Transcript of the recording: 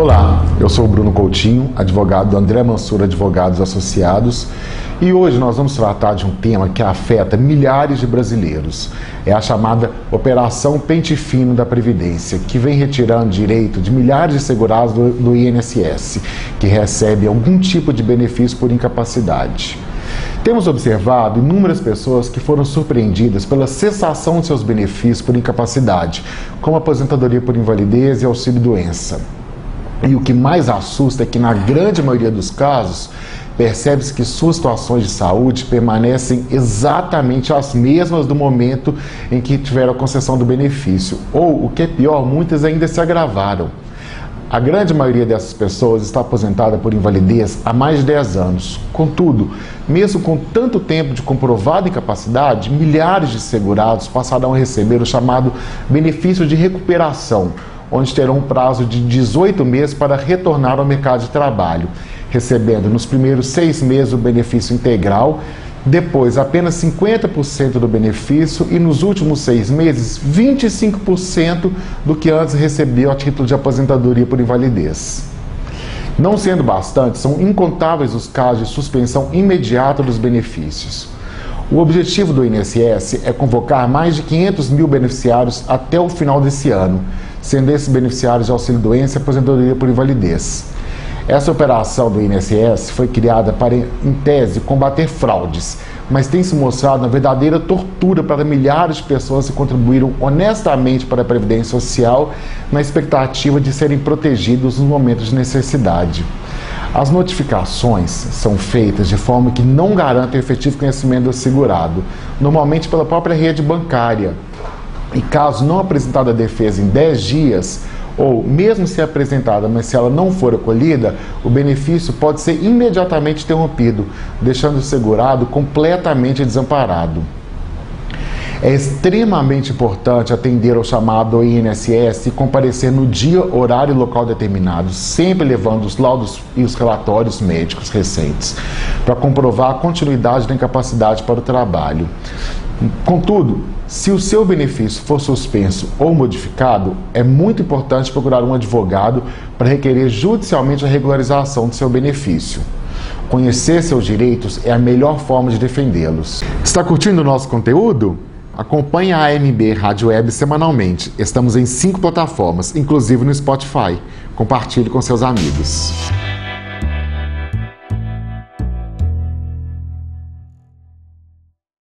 Olá, eu sou o Bruno Coutinho, advogado do André Mansur Advogados Associados, e hoje nós vamos tratar de um tema que afeta milhares de brasileiros. É a chamada Operação Pente Fino da Previdência, que vem retirando direito de milhares de segurados do, do INSS, que recebem algum tipo de benefício por incapacidade. Temos observado inúmeras pessoas que foram surpreendidas pela cessação de seus benefícios por incapacidade, como aposentadoria por invalidez e auxílio-doença. E o que mais assusta é que, na grande maioria dos casos, percebe-se que suas situações de saúde permanecem exatamente as mesmas do momento em que tiveram a concessão do benefício. Ou, o que é pior, muitas ainda se agravaram. A grande maioria dessas pessoas está aposentada por invalidez há mais de 10 anos. Contudo, mesmo com tanto tempo de comprovada incapacidade, milhares de segurados passarão a receber o chamado benefício de recuperação, onde terão um prazo de 18 meses para retornar ao mercado de trabalho, recebendo nos primeiros seis meses o benefício integral, depois apenas 50% do benefício e nos últimos seis meses 25% do que antes recebia a título de aposentadoria por invalidez. Não sendo bastante, são incontáveis os casos de suspensão imediata dos benefícios. O objetivo do INSS é convocar mais de 500 mil beneficiários até o final desse ano, sendo esses beneficiários de auxílio-doença e aposentadoria por invalidez. Essa operação do INSS foi criada para, em tese, combater fraudes, mas tem se mostrado uma verdadeira tortura para milhares de pessoas que contribuíram honestamente para a Previdência Social na expectativa de serem protegidos nos momentos de necessidade. As notificações são feitas de forma que não garantem o efetivo conhecimento do segurado, normalmente pela própria rede bancária. E caso não apresentada a defesa em 10 dias, ou mesmo se apresentada, mas se ela não for acolhida, o benefício pode ser imediatamente interrompido, deixando o segurado completamente desamparado. É extremamente importante atender ao chamado INSS e comparecer no dia, horário e local determinados, sempre levando os laudos e os relatórios médicos recentes, para comprovar a continuidade da incapacidade para o trabalho. Contudo, se o seu benefício for suspenso ou modificado, é muito importante procurar um advogado para requerer judicialmente a regularização do seu benefício. Conhecer seus direitos é a melhor forma de defendê-los. Está curtindo o nosso conteúdo? Acompanhe a AMB Rádio Web semanalmente. Estamos em cinco plataformas, inclusive no Spotify. Compartilhe com seus amigos.